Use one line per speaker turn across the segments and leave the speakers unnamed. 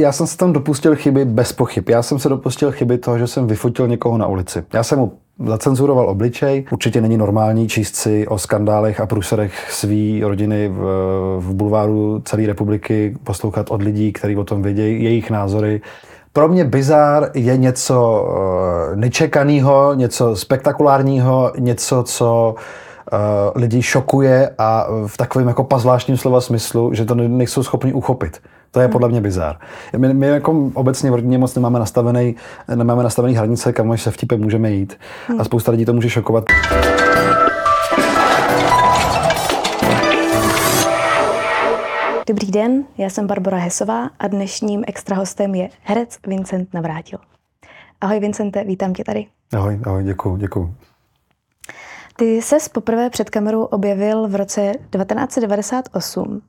Já jsem se tam dopustil chyby bez pochyb. Já jsem se dopustil chyby toho, že jsem vyfotil někoho na ulici. Já jsem mu zacenzuroval obličej. Určitě není normální číst si o skandálech a průserech své rodiny v, v bulváru celé republiky, poslouchat od lidí, kteří o tom vědějí, jejich názory. Pro mě bizár je něco uh, nečekaného, něco spektakulárního, něco, co uh, lidi šokuje a v takovém jako pazvláštním slova smyslu, že to nejsou schopni uchopit. To je podle mě bizár. My, my jako obecně v rodině moc nemáme nastavený, nemáme nastavený hranice, kam se vtipem můžeme jít. A spousta lidí to může šokovat.
Dobrý den, já jsem Barbara Hesová a dnešním extra hostem je herec Vincent Navrátil. Ahoj Vincente, vítám tě tady.
Ahoj, ahoj, děkuji, děkuji.
Ty ses poprvé před kamerou objevil v roce 1998,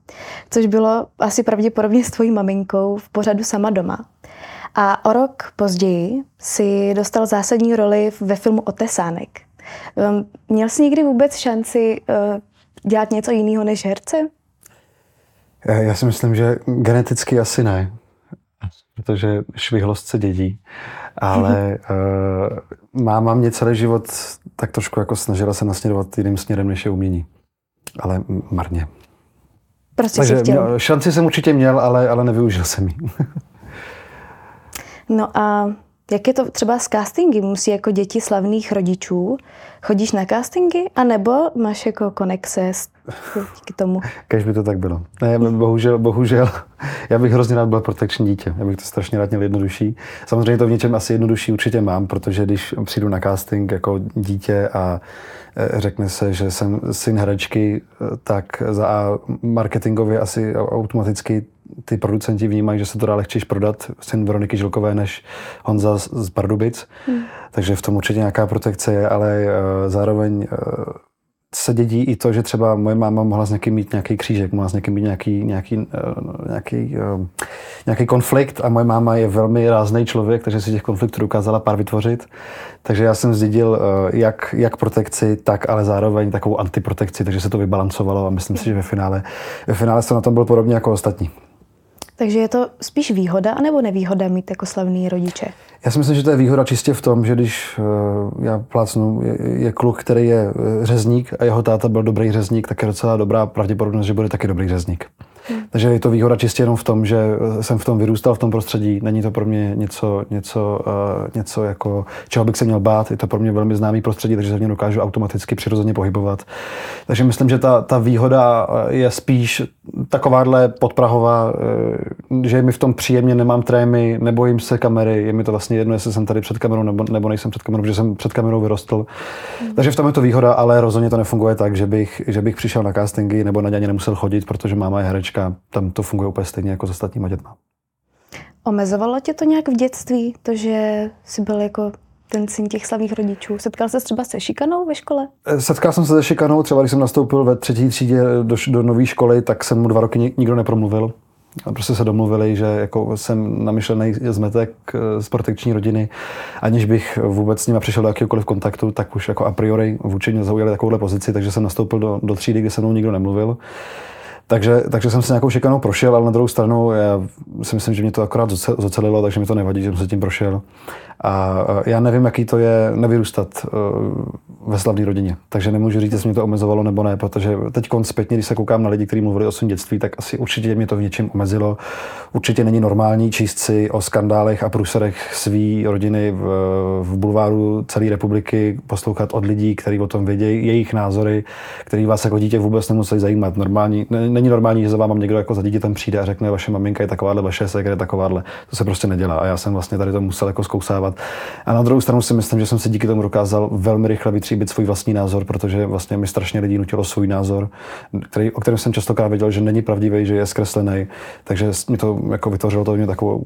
což bylo asi pravděpodobně s tvojí maminkou v pořadu Sama doma. A o rok později si dostal zásadní roli ve filmu Otesánek. Ehm, měl jsi někdy vůbec šanci eh, dělat něco jiného než herce?
Já si myslím, že geneticky asi ne, protože švihlost se dědí. Ale uh, máma mě celý život tak trošku jako snažila se nasměrovat jiným směrem, než je umění. Ale marně.
Prostě Takže chtěl.
šanci jsem určitě měl, ale, ale nevyužil jsem ji.
no a jak je to třeba s castingy? Musí jako děti slavných rodičů chodíš na castingy, anebo máš jako konexe díky tomu?
Kež by to tak bylo. Ne, bohužel, bohužel. Já bych hrozně rád byl protekční dítě. Já bych to strašně rád měl jednodušší. Samozřejmě to v něčem asi jednodušší určitě mám, protože když přijdu na casting jako dítě a e, řekne se, že jsem syn herečky, e, tak za marketingově asi automaticky ty producenti vnímají, že se to dá lehčíš prodat syn Veroniky Žilkové než Honza z Pardubic. Hmm. Takže v tom určitě nějaká protekce je, ale uh, zároveň uh, se dědí i to, že třeba moje máma mohla s někým mít nějaký křížek, mohla s někým mít nějaký, nějaký, uh, nějaký, uh, nějaký konflikt a moje máma je velmi rázný člověk, takže si těch konfliktů dokázala pár vytvořit. Takže já jsem zdědil uh, jak, jak protekci, tak ale zároveň takovou antiprotekci, takže se to vybalancovalo a myslím si, že ve finále, ve finále jsem na tom byl podobně jako ostatní.
Takže je to spíš výhoda anebo nevýhoda mít jako slavný rodiče?
Já si myslím, že to je výhoda čistě v tom, že když uh, já plácnu, je, je kluk, který je uh, řezník a jeho táta byl dobrý řezník, tak je docela dobrá pravděpodobnost, že bude taky dobrý řezník. Takže je to výhoda čistě jenom v tom, že eh, jsem v tom vyrůstal, v tom prostředí. Není to pro mě něco, něco, uh, něco jako, čeho bych se měl bát. Je to pro mě velmi známý prostředí, takže se v něm dokážu automaticky přirozeně pohybovat. Takže myslím, že ta, ta výhoda je spíš takováhle podprahová, uh, že mi v tom příjemně, nemám trémy, nebojím se kamery, je mi to vlastně jedno, jestli jsem tady před kamerou nebo, nebo nejsem před kamerou, protože jsem před kamerou vyrostl. Hmm. Takže v tom je to výhoda, ale rozhodně to nefunguje tak, že bych, že bych přišel na castingy nebo na ně nemusel chodit, protože máma je herečka herečka, tam to funguje úplně stejně jako s ostatníma dětma.
Omezovalo tě to nějak v dětství, to, že jsi byl jako ten syn těch slavných rodičů. Setkal se třeba se šikanou ve škole?
Eh, setkal jsem se se šikanou, třeba když jsem nastoupil ve třetí třídě do, do nové školy, tak jsem mu dva roky nikdo nepromluvil. A prostě se domluvili, že jako jsem namyšlený zmetek eh, z protekční rodiny, aniž bych vůbec s nimi přišel do jakéhokoliv kontaktu, tak už jako a priori vůči mě zaujali takovouhle pozici, takže jsem nastoupil do, do třídy, kde se mnou nikdo nemluvil. Takže, takže jsem se nějakou šikanou prošel, ale na druhou stranu já si myslím, že mě to akorát zocelilo, takže mi to nevadí, že jsem se tím prošel. A já nevím, jaký to je nevyrůstat eh, ve slavné rodině. Takže nemůžu říct, jestli mě to omezovalo nebo ne, protože teď zpětně, když se koukám na lidi, kteří mluvili o svém dětství, tak asi určitě mě to v něčem omezilo. Určitě není normální číst si o skandálech a průserech své rodiny v, v bulváru celé republiky, poslouchat od lidí, kteří o tom vědějí, jejich názory, který vás jako dítě vůbec nemusí zajímat. Normální, není normální, že za vám někdo jako za tam přijde a řekne, vaše maminka je takováhle, vaše sekre je takováhle. To se prostě nedělá. A já jsem vlastně tady to musel jako zkousávat. A na druhou stranu si myslím, že jsem si díky tomu dokázal velmi rychle vytříbit svůj vlastní názor, protože vlastně mi strašně lidí nutilo svůj názor, který, o kterém jsem častokrát věděl, že není pravdivý, že je zkreslený. Takže mi to jako vytvořilo to mě takovou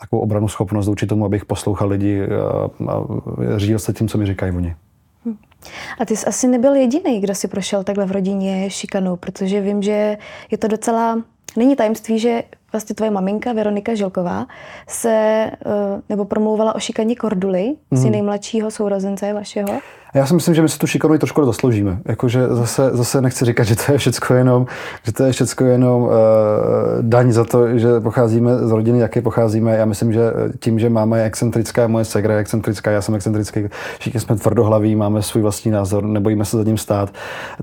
takovou obranu schopnost vůči tomu, abych poslouchal lidi a, a řídil se tím, co mi říkají oni.
Hm. A ty jsi asi nebyl jediný, kdo si prošel takhle v rodině šikanou, protože vím, že je to docela Není tajemství, že vlastně tvoje maminka Veronika Žilková se, eh, nebo promlouvala o šikaně Korduly, mm. si nejmladšího sourozence vašeho.
A já si myslím, že my si tu šikanu i trošku zasloužíme. Jakože zase, zase nechci říkat, že to je všechno jenom, že to je všechno jenom uh, daň za to, že pocházíme z rodiny, jaké pocházíme. Já myslím, že tím, že máme excentrická, moje segra je excentrická, já jsem excentrický, všichni jsme tvrdohlaví, máme svůj vlastní názor, nebojíme se za ním stát,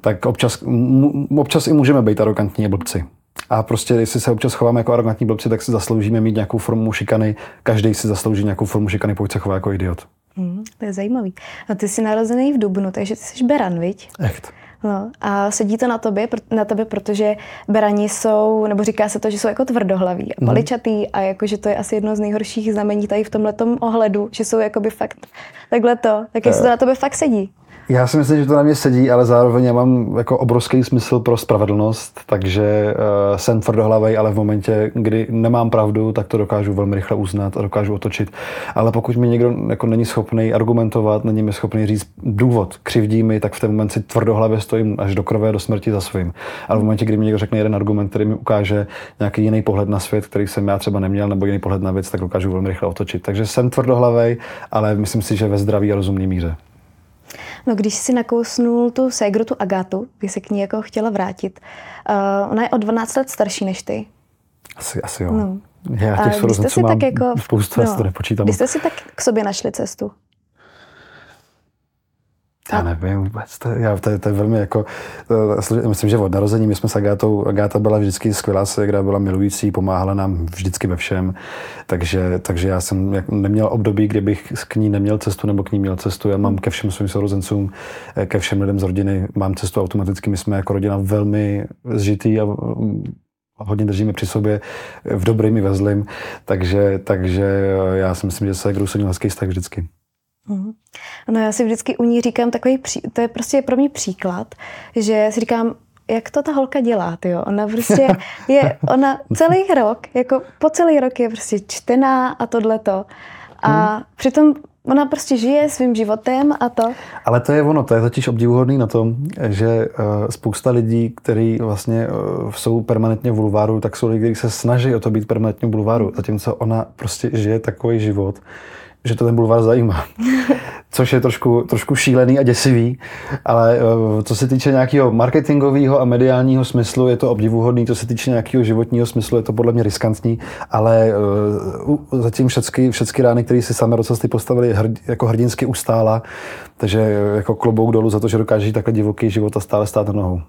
tak občas, m, občas i můžeme být arrogantní blbci. A prostě, jestli se občas chováme jako arrogantní blbci, tak si zasloužíme mít nějakou formu šikany. Každý si zaslouží nějakou formu šikany, pokud se chová jako idiot.
Hmm, to je zajímavý. A ty jsi narozený v Dubnu, takže ty jsi beran, viď?
Echt.
No, a sedí to na tobě, na tebe, protože berani jsou, nebo říká se to, že jsou jako tvrdohlaví a mhm. paličatý a jako, že to je asi jedno z nejhorších znamení tady v tomhle ohledu, že jsou jakoby fakt takhle to. Tak jestli to na tobě fakt sedí.
Já si myslím, že to na mě sedí, ale zároveň já mám jako obrovský smysl pro spravedlnost, takže uh, jsem tvrdohlavý, ale v momentě, kdy nemám pravdu, tak to dokážu velmi rychle uznat a dokážu otočit. Ale pokud mi někdo jako není schopný argumentovat, není mi schopný říct důvod, křivdí mi, tak v ten moment si tvrdohlavě stojím až do krve, do smrti za svým. Ale v momentě, kdy mi někdo řekne jeden argument, který mi ukáže nějaký jiný pohled na svět, který jsem já třeba neměl, nebo jiný pohled na věc, tak dokážu velmi rychle otočit. Takže jsem tvrdohlavý, ale myslím si, že ve zdraví a rozumné míře.
No, když si nakousnul tu ségru, tu Agátu, bych se k ní jako chtěla vrátit. Uh, ona je o 12 let starší než ty.
Asi, asi jo. No. Já těch sourozenců mám tak jako, spoustu, no, to nepočítám.
Když jste si tak k sobě našli cestu?
Já nevím vůbec, to, já, to, to je velmi jako, to, myslím, že od narození my jsme s Agátou, Agáta byla vždycky skvělá segra, byla milující, pomáhala nám vždycky ve všem, takže, takže já jsem neměl období, kdy bych k ní neměl cestu nebo k ní měl cestu, já mám ke všem svým sourozencům, ke všem lidem z rodiny, mám cestu automaticky, my jsme jako rodina velmi zžitý a hodně držíme při sobě v dobrým i ve zlým, takže, takže já si myslím, že se Gru měl hezký vztah vždycky.
Mm. No já si vždycky u ní říkám takový, pří, to je prostě pro mě příklad, že si říkám, jak to ta holka dělá, tyjo. Ona prostě je, ona celý rok, jako po celý rok je prostě čtená a tohleto. A hmm. přitom ona prostě žije svým životem a to.
Ale to je ono, to je totiž obdivuhodný na tom, že uh, spousta lidí, kteří vlastně uh, jsou permanentně v bulváru, tak jsou lidi, kteří se snaží o to být permanentně v bulváru, zatímco ona prostě žije takový život, že to ten bulvár zajímá. Což je trošku, trošku šílený a děsivý, ale eh, co se týče nějakého marketingového a mediálního smyslu, je to obdivuhodný, co se týče nějakého životního smyslu, je to podle mě riskantní, ale uh, zatím všechny, všechny rány, které si samé docesty postavili, hrd, jako hrdinsky ustála, takže eh, jako klobouk dolů za to, že dokáže takhle divoký život a stále stát na nohou.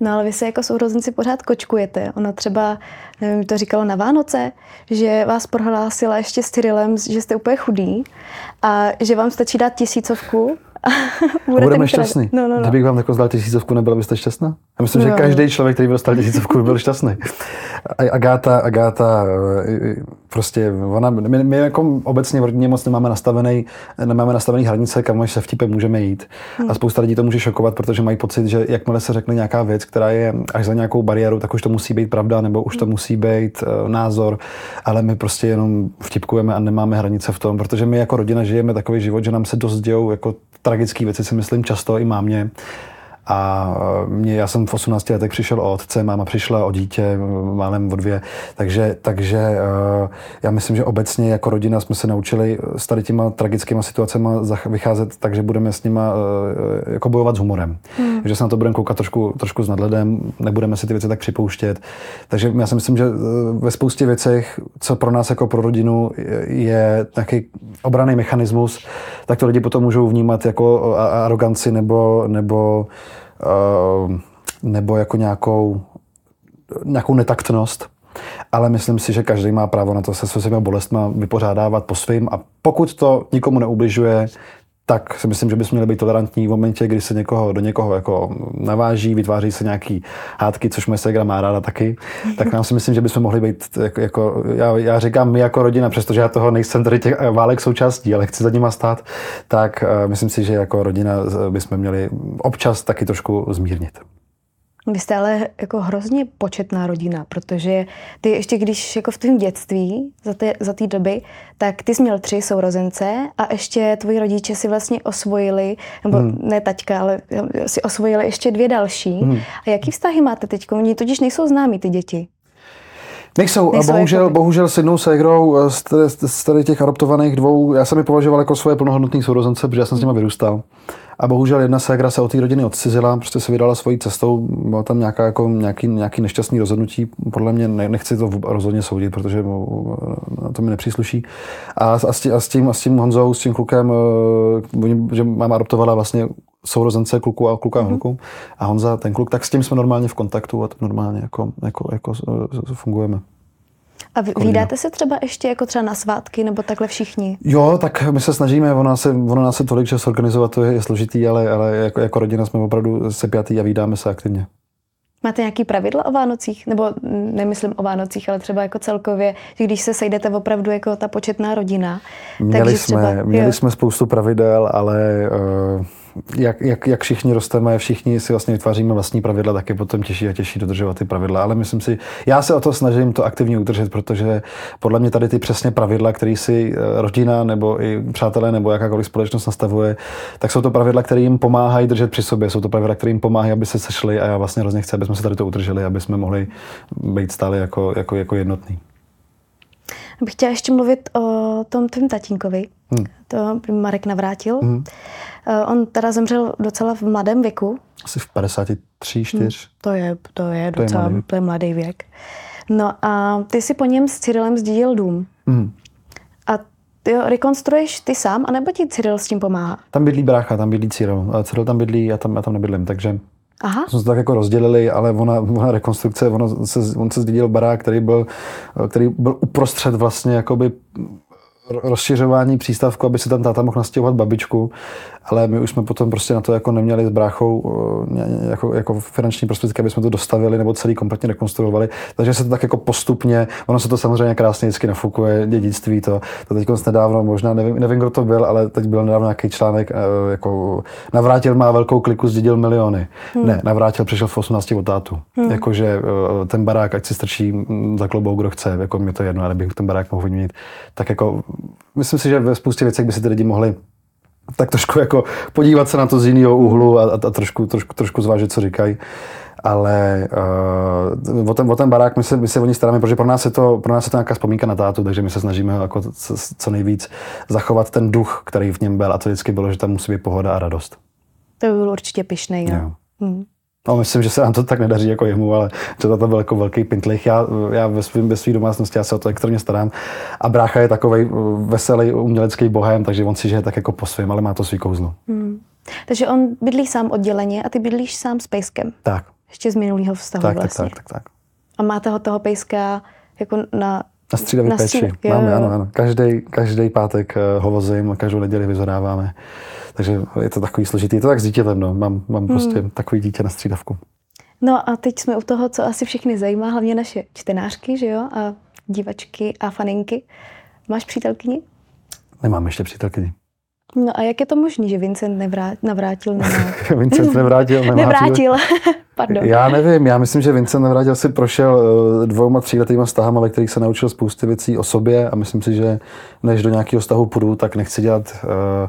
No ale vy se jako sourozenci pořád kočkujete. Ona třeba, nevím, to říkalo na Vánoce, že vás prohlásila ještě s Cyrilem, že jste úplně chudý a že vám stačí dát tisícovku
Budete budeme šťastný. No, no, no. Kdybych vám jako zdal tisícovku, nebyla byste šťastná? Já myslím, no. že každý člověk, který by dostal tisícovku, by byl šťastný. Agáta, Agáta, eh, prostě, ona, my, my jako obecně v rodině moc nemáme nastavený, nemáme nastavený hranice, kam se vtipem můžeme jít. Hmm. A spousta lidí to může šokovat, protože mají pocit, že jakmile se řekne nějaká věc, která je až za nějakou bariéru, tak už to musí být pravda, nebo už to musí být uh, názor, ale my prostě jenom vtipkujeme a nemáme hranice v tom, protože my jako rodina žijeme takový život, že nám se dost dějou jako tragické věci, si myslím často i mámě. A mě, já jsem v 18 letech přišel o otce, máma přišla o dítě, málem o dvě, takže, takže eh, já myslím, že obecně jako rodina jsme se naučili s tady těma tragickými situacemi vycházet tak, že budeme s nima jako bojovat s humorem. Hmm. Že se na to budeme koukat trošku, trošku s nadhledem, nebudeme si ty věci tak připouštět. Takže já si myslím, že ve spoustě věcech, co pro nás jako pro rodinu je nějaký obraný mechanismus, tak to lidi potom můžou vnímat jako aroganci nebo, nebo nebo jako nějakou, nějakou netaktnost, ale myslím si, že každý má právo na to se svými bolestmi vypořádávat po svým a pokud to nikomu neubližuje, tak si myslím, že bychom měli být tolerantní v momentě, kdy se někoho do někoho jako naváží, vytváří se nějaký hádky, což moje ségra má ráda taky, tak nám si myslím, že bychom mohli být, jako, jako já, já, říkám my jako rodina, přestože já toho nejsem tady těch válek součástí, ale chci za nima stát, tak uh, myslím si, že jako rodina bychom měli občas taky trošku zmírnit.
Vy jste ale jako hrozně početná rodina, protože ty ještě když jako v tvém dětství za té, za té doby, tak ty jsi měl tři sourozence a ještě tvoji rodiče si vlastně osvojili, nebo hmm. ne taťka, ale si osvojili ještě dvě další. Hmm. A jaký vztahy máte teď? Oni totiž nejsou známí ty děti.
Nejsou,
Nejsou
a bohužel,
jakoby.
bohužel s jednou ségrou eh, z, z tady těch adoptovaných dvou, já jsem je považoval jako svoje plnohodnotné sourozence, protože já jsem s nimi vyrůstal. A bohužel jedna ségra se od té rodiny odcizila, prostě se vydala svojí cestou, bylo tam nějaká, jako, nějaký, nějaký nešťastný rozhodnutí, podle mě ne, nechci to rozhodně soudit, protože mu- na to mi nepřísluší. A, a, s, tím, a, s, tím, a s tím Honzou, s tím klukem, eh, že máma adoptovala vlastně sourozence kluku a kluka a holku. A Honza, ten kluk, tak s tím jsme normálně v kontaktu a to normálně jako, jako, jako eh, fungujeme.
A vy, vídáte se třeba ještě jako třeba na svátky nebo takhle všichni?
Jo, tak my se snažíme, ono nás se, ono nás se tolik, že zorganizovat to je, je složitý, ale, ale jako, jako rodina jsme opravdu sepjatý a vídáme se aktivně.
Máte nějaký pravidla o Vánocích? Nebo mm, nemyslím o Vánocích, ale třeba jako celkově, že když se sejdete opravdu jako ta početná rodina,
Měli,
takže
jsme,
třeba,
měli
jo.
jsme spoustu pravidel, ale uh, jak, jak, jak všichni rosteme, všichni si vlastně vytváříme vlastní pravidla, tak je potom těžší a těžší dodržovat ty pravidla. Ale myslím si, já se o to snažím to aktivně udržet, protože podle mě tady ty přesně pravidla, které si eh, rodina nebo i přátelé nebo jakákoliv společnost nastavuje, tak jsou to pravidla, které jim pomáhají držet při sobě. Jsou to pravidla, které jim pomáhají, aby se sešli a já vlastně hrozně chci, aby jsme se tady to udrželi, aby jsme mohli být stále jako, jako, jako jednotný.
Bych chtěla ještě mluvit o tom tvým tatínkovi.
Hmm.
To Marek Navrátil.
Hmm.
Eh, On teda zemřel docela v mladém věku.
Asi v 53, 4.
To je, to je
To je
docela
mladý.
to je mladý věk. No a ty si po něm s Cyrilem zdědil dům.
Hmm.
A ty ho rekonstruuješ ty sám, anebo ti Cyril s tím pomáhá?
Tam bydlí brácha, tam bydlí Cyril. A Cyril tam bydlí, já tam, já tam nebydlím, takže
Aha,
jsme se tak jako rozdělili, ale ona, ona rekonstrukce, ono se, on se zdědil barák, který byl, který byl uprostřed vlastně jakoby rozšiřování přístavku, aby si tam táta mohl nastěhovat babičku, ale my už jsme potom prostě na to jako neměli s bráchou eh, jako, jako finanční prostředky, aby jsme to dostavili nebo celý kompletně rekonstruovali. Takže se to tak jako postupně, ono se to samozřejmě krásně vždycky nafukuje, dědictví to. To teď nedávno, možná nevím, nevím, kdo to byl, ale teď byl nedávno nějaký článek, eh, jako navrátil má velkou kliku, zdědil miliony. Hmm. Ne, navrátil přišel v 18 od tátu. Hmm. Jakože eh, ten barák, ať si strčí za klobouk, kdo chce, jako mě to je jedno, ale bych ten barák mohl vyměnit. Tak jako, myslím si, že ve spoustě věcech by si ty lidi mohli tak trošku jako podívat se na to z jiného úhlu a, a, a trošku, trošku, trošku zvážit, co říkají. Ale uh, o, ten, o ten barák my se, my se o ní staráme, protože pro nás, je to, pro nás je to nějaká vzpomínka na tátu, takže my se snažíme jako co, co nejvíc zachovat ten duch, který v něm byl a to vždycky bylo, že tam musí být pohoda a radost.
to by byl určitě pišnej.
Jo.
Jo. Hmm.
No, myslím, že se nám to tak nedaří jako jemu, ale že to byl jako velký pintlich. Já, já ve svým, ve svý domácnosti já se o to extrémně starám. A brácha je takový veselý umělecký bohem, takže on si žije tak jako po svém, ale má to svý kouzlo.
Hmm. Takže on bydlí sám odděleně a ty bydlíš sám s pejskem.
Tak,
Ještě z minulého vztahu
tak,
vlastně.
tak, tak, tak, tak.
A máte ho toho pejska jako na...
Na střídavý
Na
péči.
střídavý, jo,
Máme, ano, ano. Každý, každý pátek eh, ho vozím a každou neděli vyzoráváme. Takže je to takový složitý. Je to tak s dítětem, no. Mám, mám prostě
Hmm.
takový dítě na střídavku.
No a teď jsme u toho, co asi všechny zajímá, hlavně naše čtenářky, že jo, a divačky a faninky. Máš přítelkyni?
Nemám ještě přítelkyni.
No a jak je to možné, že Vincent nevrá, navrátil nemá?
Vincent nevrátil. Nemá
Nevrátil, pardon.
Já nevím, já myslím, že Vincent Navrátil si prošel eh, dvouma, tříletýma vztahama, ve kterých se naučil spousty věcí o sobě a myslím si, že než do nějakého vztahu půjdu, tak nechci dělat, eh,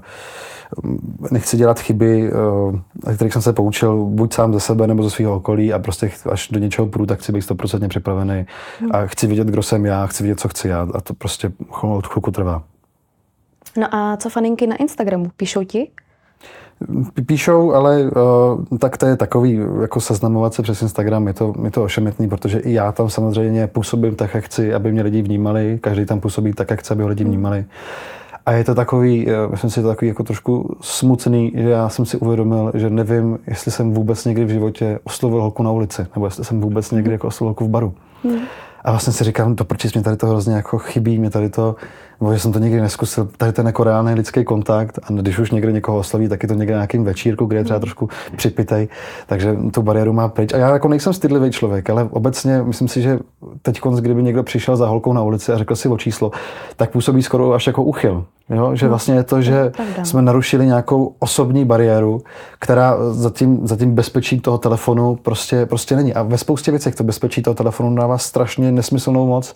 nechci dělat chyby, eh, ze kterých jsem se poučil buď sám ze sebe nebo ze svého okolí a prostě až do něčeho půjdu, tak chci být stoprocentně připravený a chci vidět, kdo jsem já, chci vidět, co chci já a to prostě od chvilku trvá.
No a co faninky na Instagramu? Píšou ti?
Píšou, ale uh, tak to je takový, jako seznamovat se přes Instagram, je to, je to ošemetný, protože i já tam samozřejmě působím tak, jak chci, aby mě lidi vnímali, každý tam působí tak, jak chce, aby ho lidi vnímali. A je to takový, eh, myslím si, je to takový jako trošku smutný, že já jsem si uvědomil, že nevím, jestli jsem vůbec někdy v životě oslovil holku na ulici, nebo jestli jsem vůbec někdy jako oslovil holku v baru. A vlastně si říkám, to proč mě tady to hrozně jako chybí, mě tady to, nebo že jsem to nikdy neskusil, tady ten jako reálný lidský kontakt a když už někde někoho osloví, tak je to někde na nějakým večírku, kde je třeba trošku připitej, takže tu bariéru má pryč. A já jako nejsem stydlivý člověk, ale obecně myslím si, že teď, kdyby někdo přišel za holkou na ulici a řekl si o číslo, tak působí skoro až jako uchyl. Jo? Že vlastně je to, že
pravda.
jsme narušili nějakou osobní bariéru, která za tím, za tím bezpečí toho telefonu prostě, prostě není. A ve spoustě věcech to bezpečí toho telefonu dává strašně nesmyslnou moc.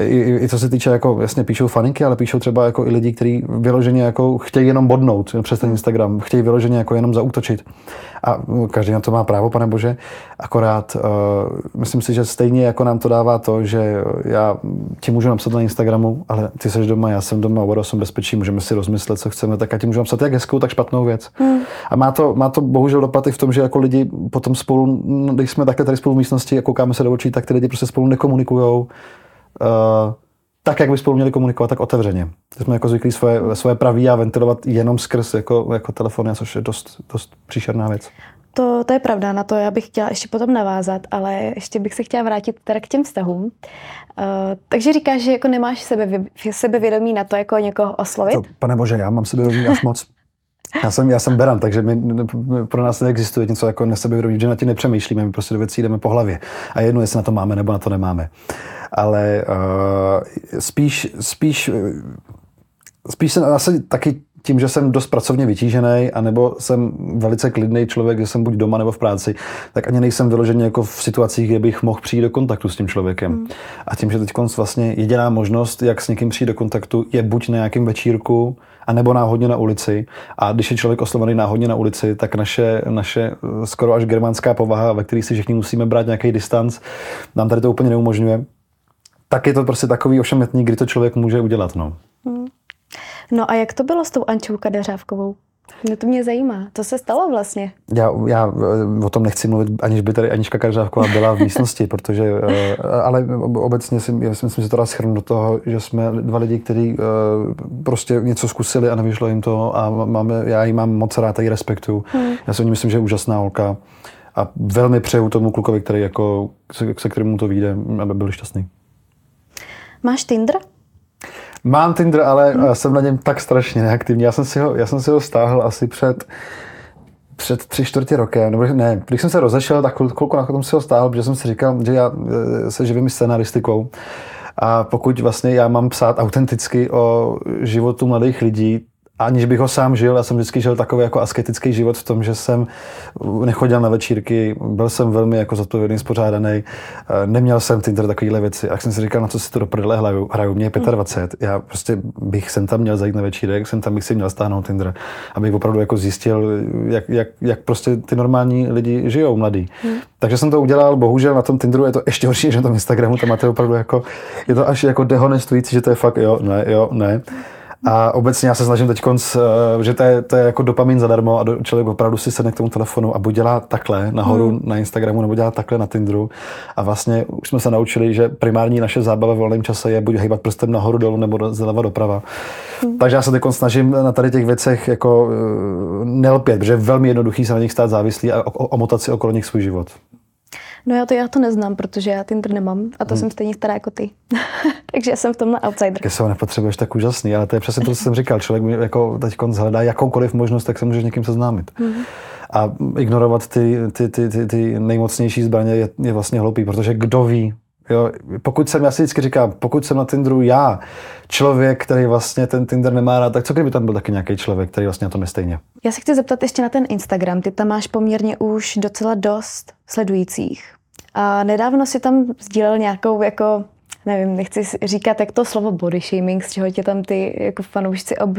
I, i co se týče, jako jasně píšou faninky, ale píšou třeba jako i lidi, kteří vyloženě jako chtějí jenom bodnout přes ten Instagram, chtějí vyloženě jako jenom zaútočit. A každý na to má právo, pane Bože. Akorát uh, myslím si, že stejně jako nám to dává to, že já ti můžu napsat na Instagramu, ale ty jsi doma, já jsem doma, oba jsem bezpečí, můžeme si rozmyslet, co chceme, tak já ti můžu napsat jak hezkou, tak špatnou věc. Hmm. A má to, má to bohužel dopad i v tom, že jako lidi potom spolu, když jsme takhle tady spolu v místnosti a koukáme se do očí, tak ty lidi prostě spolu nekomunikují. Uh, tak, jak by spolu měli komunikovat, tak otevřeně. Teď jsme jako zvyklí svoje, svoje praví a ventilovat jenom skrz jako, jako telefony, což je dost, dost příšerná věc.
To, to je pravda, na to já bych chtěla ještě potom navázat, ale ještě bych se chtěla vrátit teda k těm vztahům. Uh, takže říkáš, že jako nemáš sebe, sebevědomí na to, jako někoho oslovit? To,
pane bože, já mám sebevědomí až moc. Já jsem, já jsem beran, takže my, pro nás neexistuje něco jako nesebevědomí, že na tím nepřemýšlíme, my prostě do věcí jdeme po hlavě. A jedno, jestli na to máme nebo na to nemáme. Ale uh, spíš, spíš, spíš se asi taky tím, že jsem dost pracovně vytížený, anebo jsem velice klidný člověk, že jsem buď doma nebo v práci, tak ani nejsem vyložený jako v situacích, kde bych mohl přijít do kontaktu s tím člověkem. Hmm. A tím, že teď vlastně jediná možnost, jak s někým přijít do kontaktu, je buď na nějakém večírku, a nebo náhodně na ulici. A když je člověk oslovený náhodně na ulici, tak naše, naše eh, skoro až germánská povaha, ve které si všichni musíme brát nějaký distanc, nám tady to úplně neumožňuje. Tak je to prostě takový ošemetný, kdy to člověk může udělat. No. Hmm.
No a jak to bylo s tou Ančou Kadeřávkovou? No to mě zajímá. Co se stalo vlastně?
Já, já eh, o tom nechci mluvit, aniž by tady Anička Kadeřávková byla v místnosti, protože, eh, ale obecně si, já si myslím, že to dá schrnu do toho, že jsme dva lidi, kteří eh, prostě něco zkusili a nevyšlo jim to a máme, já ji mám moc rád a ji respektuju. Hmm. Já si myslím, že je úžasná holka a velmi přeju tomu klukovi, který jako, se, se kterému to vyjde, aby byl šťastný.
Máš Tinder?
Mám Tinder, ale hmm. jsem na něm tak strašně neaktivní. Já jsem si ho, já jsem si ho stáhl asi před před tři čtvrtě rokem, nebo ne, když jsem se rozešel, tak chvilku na tom si ho stáhl, protože jsem si říkal, že já eh, se živím scenaristikou. A pokud vlastně já mám psát autenticky o životu mladých lidí, aniž bych ho sám žil, já jsem vždycky žil takový jako asketický život v tom, že jsem nechodil na večírky, byl jsem velmi jako zodpovědný, spořádaný, eh, neměl jsem Tinder takovéhle věci. A jsem si říkal, na co si to do prdele hraju, hraju. mě je 25, já prostě bych sem tam měl zajít na večírek, jsem tam bych si měl stáhnout Tinder, abych opravdu jako zjistil, jak, jak, jak prostě ty normální lidi žijou, mladí. Hmm. Takže jsem to udělal, bohužel na tom Tinderu je to ještě horší, že na tom Instagramu, tam máte opravdu jako, je to až jako dehonestující, že to je fakt jo, ne, jo, ne. A obecně já se snažím teď, eh, že to je, to je jako dopamin zadarmo a člověk opravdu si sedne k tomu telefonu a buď dělá takhle nahoru hmm. na Instagramu nebo dělá takhle na Tinderu. A vlastně už jsme se naučili, že primární naše zábava v volném čase je buď hýbat prstem nahoru dolů nebo zleva doprava. Hmm. Takže já se teď snažím na tady těch věcech jako eh, nelpět, protože je velmi jednoduchý se na nich stát závislý a omotat si okolo nich svůj život.
No já to, já to neznám, protože já Tinder nemám a to hmm. jsem stejně stará jako ty. Takže jsem v tomhle outsider.
Když se ho nepotřebuješ, tak úžasný, ale to je přesně to, co jsem říkal. Člověk jako teď hledá jakoukoliv možnost, tak se může s někým seznámit. Hmm. A ignorovat ty, ty, ty, ty, ty nejmocnější zbraně je, je vlastně hloupý, protože kdo ví, Jo, pokud jsem, já si vždycky říkám, pokud jsem na Tinderu já, člověk, který vlastně ten Tinder nemá rád, tak co kdyby tam byl taky nějaký člověk, který vlastně na tom je stejně?
Já se chci zeptat ještě na ten Instagram. Ty tam máš poměrně už docela dost sledujících. A nedávno si tam sdílel nějakou jako nevím, nechci říkat, jak to slovo body shaming, z čeho tě tam ty jako fanoušci ob...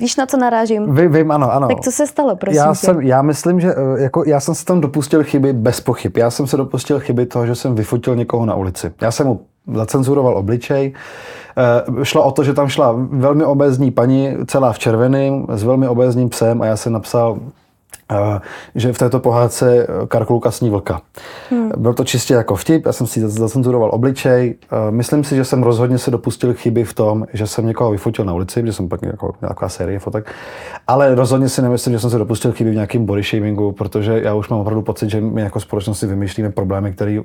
Víš, na co narážím?
Vy, vím, ano, ano.
Tak co se stalo, prosím
já, jsem, já myslím, že eh, jako, já jsem se tam dopustil chyby bez pochyb. Já jsem se dopustil chyby toho, že jsem vyfotil někoho na ulici. Já jsem mu zacenzuroval obličej. E, šlo o to, že tam šla velmi obézní paní, celá v červeném, s velmi obézním psem a já jsem napsal že v této pohádce eh, Karkulka sní vlka. Hmm. Byl to čistě jako vtip, já jsem si zacenzuroval obličej. Eh, myslím si, že jsem rozhodně se dopustil chyby v tom, že jsem někoho vyfotil na ulici, že jsem pak jako nějaká série fotek, ale rozhodně si nemyslím, že jsem se dopustil chyby v nějakém body shamingu, protože já už mám opravdu pocit, že my jako společnost si vymýšlíme problémy, které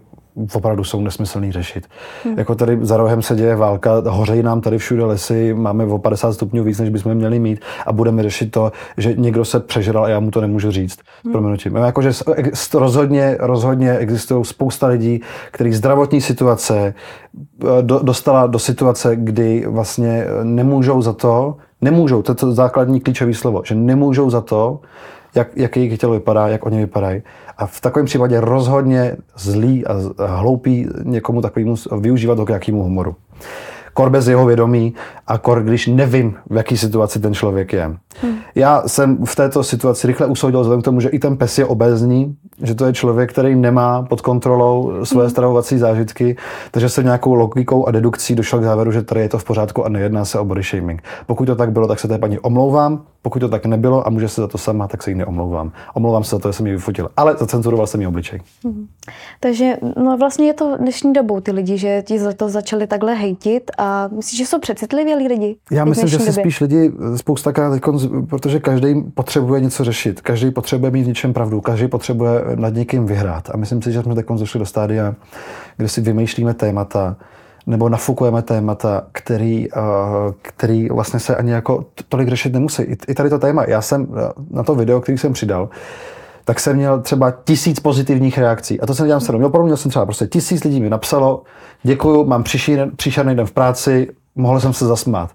opravdu jsou nesmyslný řešit. Hmm. Jako tady za rohem se děje válka, hořejí nám tady všude lesy, máme o 50 stupňů víc, než bychom měli mít a budeme řešit to, že někdo se přežral a já mu to nemůžu říct. Hmm. Prominutím. Jakože rozhodně, rozhodně existují spousta lidí, kteří zdravotní situace eh, do, dostala do situace, kdy vlastně nemůžou za to, nemůžou, to je to základní klíčové slovo, že nemůžou za to, jak, jak jejich tělo vypadá, jak oni vypadají. A v takovém případě rozhodně zlý a hloupý někomu takovému využívat ho k jakému humoru. Kor bez jeho vědomí a kor, když nevím, v jaký situaci ten člověk je. Hmm. Já jsem v této situaci rychle usoudil vzhledem k tomu, že i ten pes je obezní, že to je člověk, který nemá pod kontrolou svoje hmm. stravovací zážitky, takže se nějakou logikou a dedukcí došel k závěru, že tady je to v pořádku a nejedná se o body shaming. Pokud to tak bylo, tak se té paní omlouvám, pokud to tak nebylo a může se za to sama, tak se jí neomlouvám. Omlouvám se za to, že jsem ji vyfotil, ale zacenzuroval jsem jí obličej. Hmm.
Takže no vlastně je to dnešní dobou ty lidi, že ti za to začali takhle hejtit a myslíš, že jsou přecitliví lidi?
Já myslím, že si spíš lidi spousta krát, protože každý potřebuje něco řešit, každý potřebuje mít něčem pravdu, každý potřebuje nad někým vyhrát. A myslím si, že jsme teď došli do stádia, kde si vymýšlíme témata, nebo nafukujeme témata, který, eh, který vlastně se ani jako tolik řešit nemusí. I tady to téma. Já jsem eh, na to video, který jsem přidal, tak jsem měl třeba tisíc pozitivních reakcí. A to jsem dělal sranu. Měl, měl jsem třeba prostě tisíc lidí mi napsalo, děkuju, mám příšerný den v práci, mohl jsem se zasmát.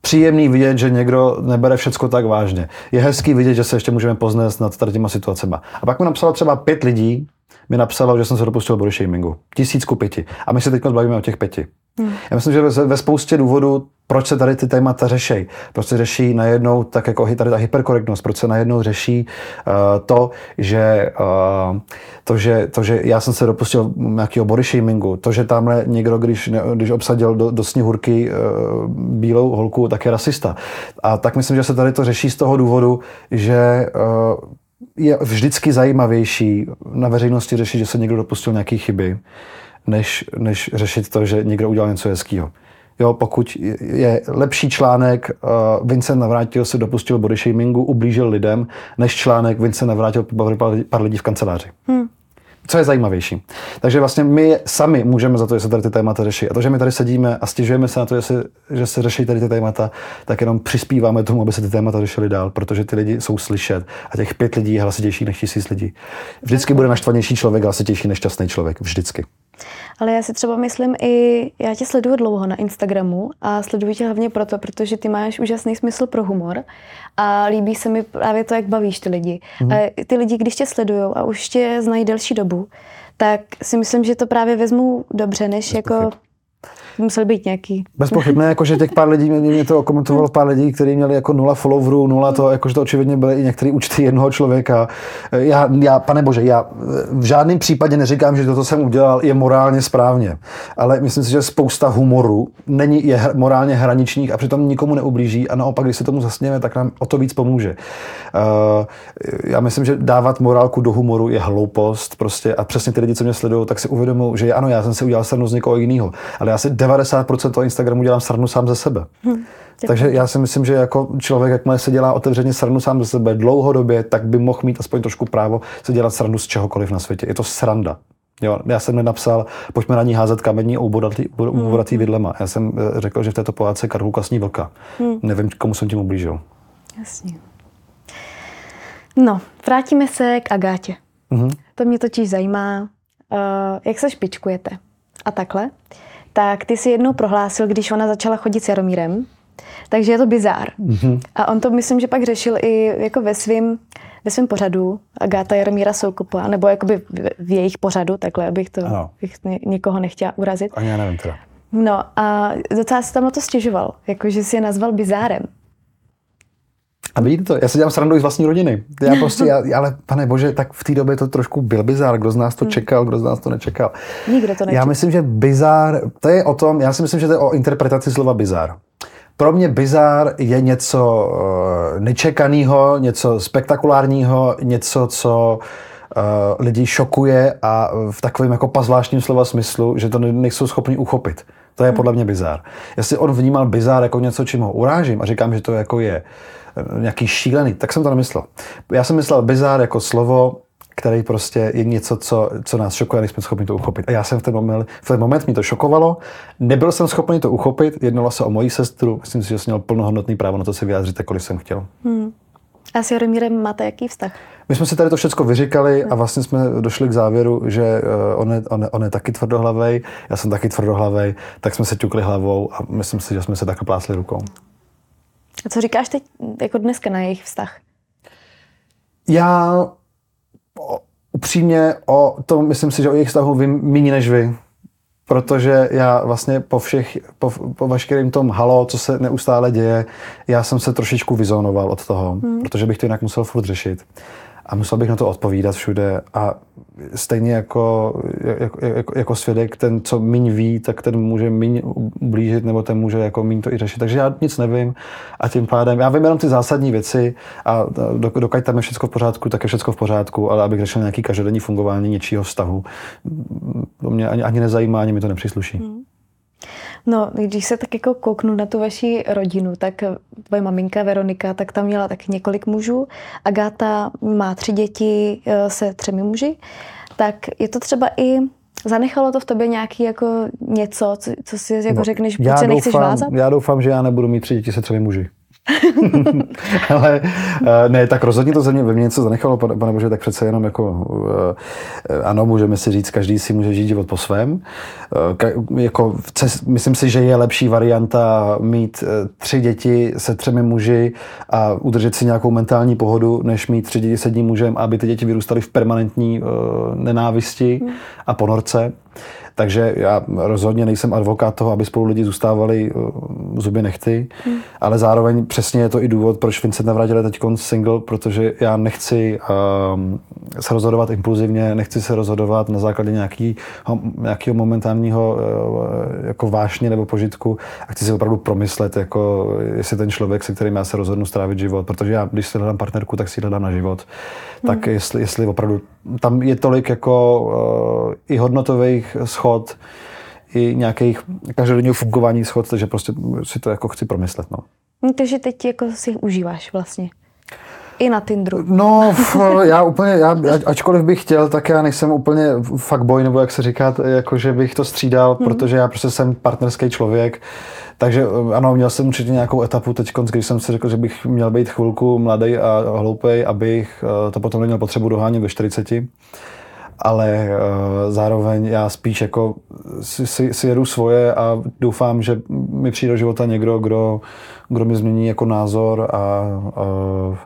Příjemný vidět, že někdo nebere všecko tak vážně. Je hezký vidět, že se ještě můžeme poznat nad těma situacemi. A pak mi napsalo třeba pět lidí, mi napsalo, že jsem se dopustil body shamingu. Tisíc ku pěti. A my se teď bavíme o těch pěti. Hmm. Já myslím, že ve, ve spoustě důvodů, proč se tady ty témata řeší, proč se řeší najednou tak jako tady ta hyperkorektnost, proč se najednou řeší uh, to, že, uh, to, že, to, že já jsem se dopustil nějakého body shamingu, to, že tamhle někdo, když, když obsadil do, do sněhurky uh, bílou holku, tak je rasista. A tak myslím, že se tady to řeší z toho důvodu, že uh, je vždycky zajímavější na veřejnosti řešit, že se někdo dopustil nějaké chyby, než, než řešit to, že někdo udělal něco hezkého. Jo, pokud je lepší článek uh, Vincent Navrátil se dopustil body shamingu, ublížil lidem, než článek Vincent Navrátil pobavil pár lidí v kanceláři. Hmm co je zajímavější. Takže vlastně my sami můžeme za to, že se tady ty témata řeší. A to, že my tady sedíme a stěžujeme se na to, že se, že se řeší tady ty témata, tak jenom přispíváme tomu, aby se ty témata řešily dál, protože ty lidi jsou slyšet a těch pět lidí je hlasitější než tisíc lidí. Vždycky bude naštvanější člověk hlasitější než šťastný člověk. Vždycky.
Ale já si třeba myslím i, já tě sleduju dlouho na Instagramu a sleduju tě hlavně proto, protože ty máš úžasný smysl pro humor a líbí se mi právě to, jak bavíš ty lidi. Mm. A ty lidi, když tě sledují a už tě znají delší dobu, tak si myslím, že to právě vezmu dobře, než Bez jako pochyb musel být nějaký.
Bezpochybně, jako, že těch pár lidí, mě, mě to komentovalo pár lidí, kteří měli jako nula followerů, nula to, jakože to očividně byly i některé účty jednoho člověka. Já, já, pane bože, já v žádném případě neříkám, že to, jsem udělal, je morálně správně, ale myslím si, že spousta humoru není, je morálně hraničních a přitom nikomu neublíží a naopak, když se tomu zasněme, tak nám o to víc pomůže. Uh, já myslím, že dávat morálku do humoru je hloupost prostě a přesně ty lidi, co mě sledují, tak si uvědomují, že ano, já jsem si udělal sranu z někoho jiného, ale já si 90% toho Instagramu dělám sranu sám ze sebe. Hmm. Takže já si myslím, že jako člověk, jakmile se dělá otevřeně sranu sám ze sebe dlouhodobě, tak by mohl mít aspoň trošku právo se dělat sranu z čehokoliv na světě. Je to sranda. Jo, já jsem nenapsal, pojďme na ní házet kamení a ubodatý, hmm. vidlema. Já jsem eh, řekl, že v této pohádce karhu kasní vlka. Hmm. Nevím, komu jsem tím ublížil.
Jasně. No, vrátíme se k Agátě. Mm-hmm. To mě totiž zajímá, uh, jak se špičkujete a takhle. Uh, tak ty si jednou prohlásil, když ona začala chodit s Jaromírem, takže je to bizár. Mm-hmm. A on to myslím, že pak řešil i jako ve svém ve svém pořadu Agáta Jaromíra Soukupa, nebo jakoby v jejich pořadu, takhle, abych to bych někoho nechtěla urazit.
Ani já nevím teda.
No a docela se tam na to stěžoval, jakože si je nazval bizárem.
A vidíte to, já se dělám srandu z vlastní rodiny. Já prostě, já, ale pane bože, tak v té době to trošku byl bizár. Kdo z nás to hmm. čekal, kdo z nás to nečekal.
Nikdo to nečekal.
Já myslím, že bizár, to je o tom, já si myslím, že to je o interpretaci slova bizár. Pro mě bizár je něco uh, nečekaného, něco spektakulárního, něco, co uh, lidi šokuje a v takovém jako pazvláštním slova smyslu, že to nejsou schopni uchopit. To je hmm. podle mě bizár. Jestli on vnímal bizár jako něco, čím ho urážím a říkám, že to jako je nějaký šílený, tak jsem to nemyslel. Já jsem myslel bizár jako slovo, který prostě je něco, co, co nás šokuje, nejsme schopni to uchopit. A já jsem v ten moment, v ten moment mi to šokovalo, nebyl jsem schopný to uchopit, jednalo se o moji sestru, myslím si, že jsem měl plnohodnotný právo na to se vyjádřit, jakkoliv jsem chtěl. Hmm.
A s Jaromírem máte jaký vztah?
My jsme si tady to všechno vyříkali a vlastně jsme došli k závěru, že eh, on je, on je, on je taky tvrdohlavej, já jsem taky tvrdohlavej, tak jsme se ťukli hlavou a myslím si, že jsme se takhle plásli rukou.
A co říkáš teď jako dneska na jejich vztah?
Já upřímně o tom myslím si, že o jejich vztahu vím méně než vy. protože já vlastně po všech, po, po veškerým tom halo, co se neustále děje, já jsem se trošičku vyzónoval od toho, hmm. protože bych to jinak musel furt řešit a musel bych na to odpovídat všude a stejně jako, jako, jako, jako svědek, ten, co míň ví, tak ten může míň ublížit, nebo ten může jako míň to i řešit. Takže já nic nevím a tím pádem, já vím jenom ty zásadní věci a dokud tam je všechno v pořádku, tak je všechno v pořádku, ale abych řešil nějaký každodenní fungování něčího vztahu, to mě ani, ani nezajímá, ani mi to nepřísluší. Hmm.
No, když se tak jako kouknu na tu vaši rodinu, tak tvoje maminka Veronika, tak tam měla tak několik mužů. Agáta má tři děti eh, se třemi muži. Tak je to třeba i Zanechalo to v tobě nějaký jako něco, co, co si jako no, řekneš, proč se nechceš vázat?
Já doufám, že já nebudu mít tři děti se třemi muži. Ale eh, ne, tak rozhodně to ze mě, ve mně něco zanechalo, pane, pane Bože, tak přece jenom jako, eh, ano, můžeme si říct, každý si může žít život po svém. Eh, ka, jako, myslím si, že je lepší varianta mít tři děti se třemi muži a udržet si nějakou mentální pohodu, než mít tři děti s jedním mužem, aby ty děti vyrůstaly v permanentní nenávisti hmm. a ponorce. Takže já rozhodně nejsem advokát toho, aby spolu lidi zůstávali uh, zuby nechty, hmm. ale zároveň přesně je to i důvod, proč Vincent Navrátil je teď single, protože já nechci um, se rozhodovat impulzivně, nechci se rozhodovat na základě nějaký, nějakého momentálního uh, jako vášně nebo požitku a chci si opravdu promyslet, jako jestli ten člověk, se kterým já se rozhodnu strávit život, protože já, když si hledám partnerku, tak si hledám na život, hmm. tak jestli, jestli opravdu tam je tolik jako uh, i hodnotových schod, i nějakých každodenního fungování schod, takže prostě si to jako chci promyslet. No.
no takže teď jako si užíváš vlastně. I na Tinderu.
No, já úplně, já, ačkoliv bych chtěl, tak já nejsem úplně fuckboy, nebo jak se říká, jako že bych to střídal, hmm. protože já prostě jsem partnerský člověk. Takže ano, měl jsem určitě nějakou etapu teď, když jsem si řekl, že bych měl být chvilku mladý a hloupej, abych eh, to potom neměl potřebu dohánět ve 40 ale uh, zároveň já spíš jako si, si, si jedu svoje a doufám, že mi přijde do života někdo, kdo, kdo mi změní jako názor a uh,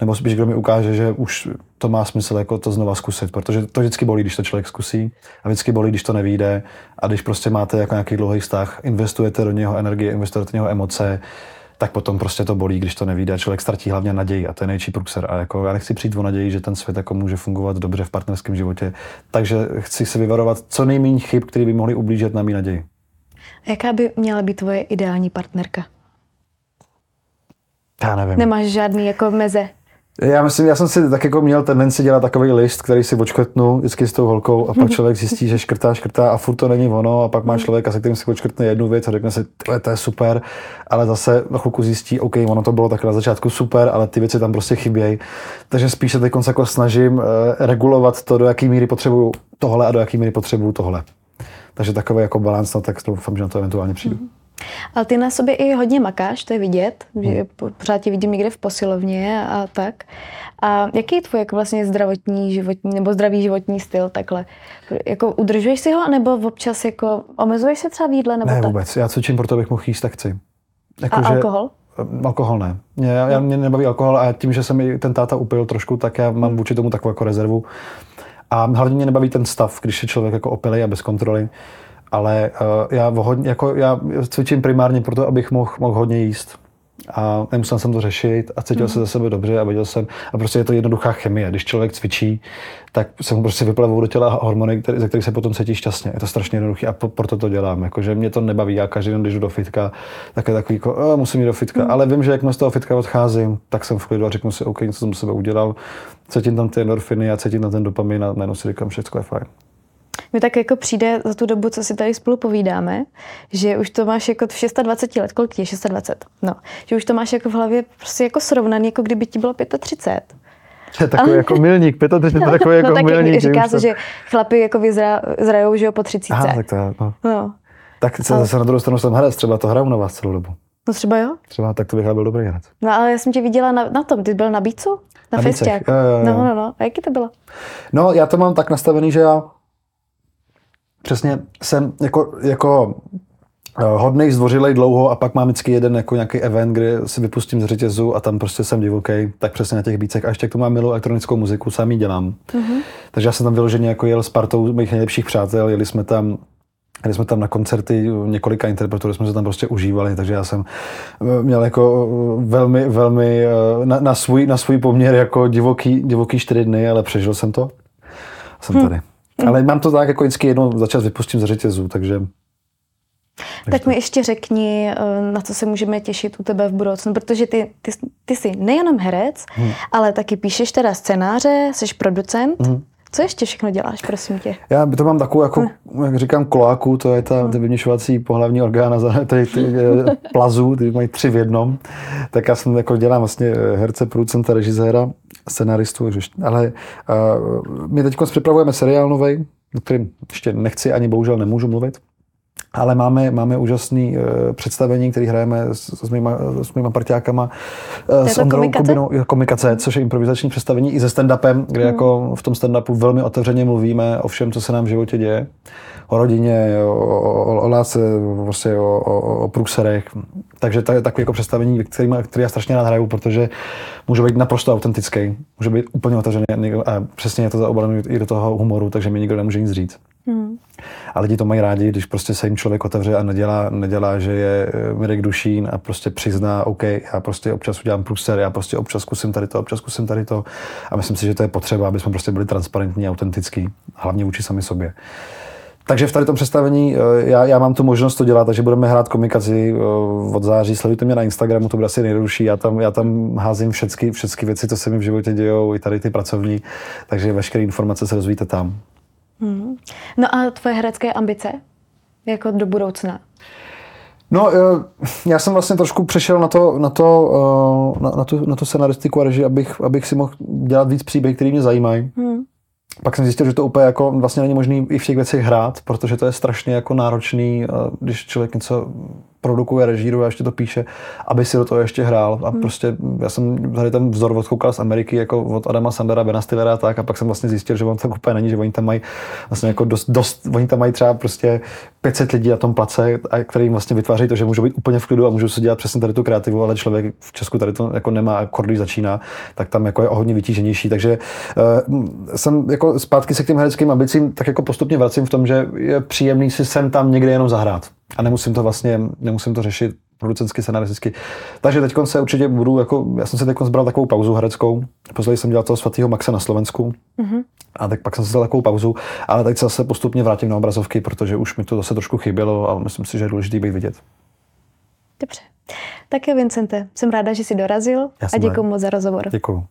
nebo spíš kdo mi ukáže, že už to má smysl jako to znova zkusit, protože to vždycky bolí, když to člověk zkusí a vždycky bolí, když to nevíde a když prostě máte jako nějaký dlouhý vztah, investujete do něho energie, investujete do něho emoce, tak potom prostě to bolí, když to nevíde. Člověk ztratí hlavně naději a to je největší průkser. A jako já nechci přijít o naději, že ten svět jako může fungovat dobře v partnerském životě. Takže chci se vyvarovat co nejméně chyb, které by mohly ublížit na mý naději.
Jaká by měla být tvoje ideální partnerka?
Já nevím.
Nemáš žádný jako meze?
Já myslím, já jsem si tak jako měl tendenci dělat takový list, který si očkrtnu vždycky s tou holkou a pak člověk zjistí, že škrtá, škrtá a furt to není ono a pak má člověka, se kterým si očkrtne jednu věc a řekne si, to je super, ale zase na chvilku zjistí, OK, ono to bylo takhle na začátku super, ale ty věci tam prostě chybějí. Takže spíš se teď jako snažím eh, regulovat to, do jaký míry potřebuju tohle a do jaký míry potřebuju tohle. Takže takový jako balans, no, tak doufám, že na to eventuálně přijdu. Mm-hmm.
Ale ty na sobě i hodně makáš, to je vidět, hmm. že pořád tě vidím někde v posilovně a tak. A jaký je tvůj jako vlastně zdravotní životní nebo zdravý životní styl takhle? Jako udržuješ si ho, nebo občas jako omezuješ se třeba v jídle? Nebo
ne,
tak?
vůbec. Já cvičím proto, abych mohl jíst, tak chci.
Jako, a že, alkohol?
Alkohol ne. Mě, já, no. mě nebaví alkohol a tím, že jsem i ten táta upil trošku, tak já mám hmm. vůči tomu takovou jako rezervu. A hlavně mě nebaví ten stav, když je člověk jako opilý a bez kontroly ale uh, já, hodně, jako, já cvičím primárně proto, abych mohl, mohl hodně jíst. A nemusel jsem to řešit a cítil mm. se za sebe dobře a viděl jsem, a prostě je to jednoduchá chemie. Když člověk cvičí, tak se mu prostě vyplavou do těla hormony, který, ze kterých se potom cítí šťastně. Je to strašně jednoduché a proto to dělám. Jakože mě to nebaví. Já každý den, když jdu do fitka, tak je takový, jako, oh, musím jít do fitka. Mm. Ale vím, že jak z toho fitka odcházím, tak jsem v klidu a řeknu si, OK, něco jsem sebe udělal. Cítím tam ty endorfiny a cítím tam ten dopamin a najednou si říkám, všechno je fajn.
Mi tak jako přijde za tu dobu, co si tady spolu povídáme, že už to máš jako v 26 let, kolik je 26? No, že už to máš jako v hlavě prostě jako srovnaný, jako kdyby ti bylo 35.
To je takový jako milník, 35 to takový jako no, tak milník.
Říká se, že chlapi jako vyzra, zrajou, že jo, po 30.
Aha, tak to je, no. no. Tak se ale... zase na druhou stranu jsem herec, třeba to hraju na vás celou dobu.
No třeba jo.
Třeba tak to bych byl dobrý herec.
No ale já jsem tě viděla na, na tom, ty byl na Bícu? Na, na festě. No, no, no. A jaký to bylo?
No, já to mám tak nastavený, že já přesně jsem jako, jako eh, hodnej, zdvořilej dlouho a pak mám vždycky jeden jako nějaký event, kde si vypustím z řetězu a tam prostě jsem divoký, tak přesně na těch bícech. A ještě k tomu mám milou elektronickou muziku, sám ji dělám. Mm-hmm. Takže já jsem tam vyloženě jako jel s partou mých nejlepších přátel, jeli jsme tam Když jsme tam na koncerty několika interpretů, jsme se tam prostě užívali, takže já jsem eh, měl jako eh, velmi, velmi na, na, svůj, na svůj poměr jako divoký, divoký čtyři dny, ale přežil jsem to. Jsem hm. tady. Ale mám to tak, jako vždycky jednou za čas vypustím ze řetězu, takže
tak mi ještě řekni, na co se můžeme těšit u tebe v budoucnu, protože ty, ty, ty jsi nejenom herec, hmm. ale taky píšeš teda scénáře, jsi producent. Hmm. Co ještě všechno děláš, prosím tě?
Já to mám takovou, jako, hm. jak říkám, koláku, to je ta, hm. ty vyměšovací pohlavní orgána, ty, ty eh, plazu, ty mají tři v jednom. Tak já jsem jako dělám vlastně eh, herce, producenta, režiséra, scenaristu, ale uh, my teď připravujeme seriál nový, o kterým ještě nechci ani bohužel nemůžu mluvit. Ale máme, máme úžasný uh, představení, který hrajeme s, s, mýma, s mýma partiákama, uh, s Ondrou komikace? Kubinou, komikace, což je improvizační představení i se stand-upem, kde hmm. jako v tom stand-upu velmi otevřeně mluvíme o všem, co se nám v životě děje. O rodině, o, o, o lásce, prostě o, o, o průserech. Takže to je takové jako představení, který, který já strašně rád hraju, protože může být naprosto autentický, může být úplně otevřený a přesně je to zaobalené i do toho humoru, takže mi nikdo nemůže nic říct. Hmm. A lidi to mají rádi, když prostě se jim člověk otevře a nedělá, nedělá že je eh, Mirek Dušín a prostě přizná, OK, já prostě občas udělám průser, já prostě občas zkusím tady to, občas zkusím tady to. A myslím si, že to je potřeba, aby jsme prostě byli transparentní autentický, hlavně vůči sami sobě. Takže v tady tom představení eh, já, já mám tu možnost to dělat, takže budeme hrát komikaci eh, od září. Sledujte mě na Instagramu, to bude asi nejjednodušší. Já tam, já tam házím všechny, všechny věci, co se mi v životě dějou, i tady ty pracovní, takže veškeré informace se dozvíte tam.
Hmm. No a tvoje herecké ambice? Jako do budoucna?
No, eh, já jsem vlastně trošku přešel na to, na to, eh, na, na tu, na tu scenaristiku a režii, abych, abych si mohl dělat víc příběhů, který mě zajímají. Hmm. Pak jsem zjistil, že to úplně jako vlastně není možné i v těch věcech hrát, protože to je strašně jako náročný, eh, když člověk něco produkuje, režíruje a ještě to píše, aby si do toho ještě hrál. A hmm. prostě já jsem tady ten vzor odkoukal z Ameriky, jako od Adama Sandera, Bena Stillera a tak, a pak jsem vlastně zjistil, že on tak úplně není, že oni tam mají vlastně jako dost, dost oni tam mají třeba prostě 500 lidí na tom place, a který vlastně vytváří to, že můžou být úplně v klidu a můžou si dělat přesně tady tu kreativu, ale člověk v Česku tady to jako nemá, jako když začíná, tak tam jako je o hodně vytíženější. Takže uh, jsem jako zpátky se k těm hereckým ambicím tak jako postupně vracím v tom, že je příjemný si sem tam někde jenom zahrát a nemusím to vlastně, nemusím to řešit producentsky, scenaristicky. Takže teď se určitě budu, jako, já jsem si teď zbral takovou pauzu hereckou. Později jsem dělal toho svatého Maxa na Slovensku. Mm-hmm. A tak pak jsem si dal takovou pauzu, ale teď se zase postupně vrátím na obrazovky, protože už mi to zase trošku chybělo a myslím si, že je důležité být vidět.
Dobře. Tak jo, Vincente, jsem ráda, že jsi dorazil a děkuji moc za rozhovor.
Děkuji.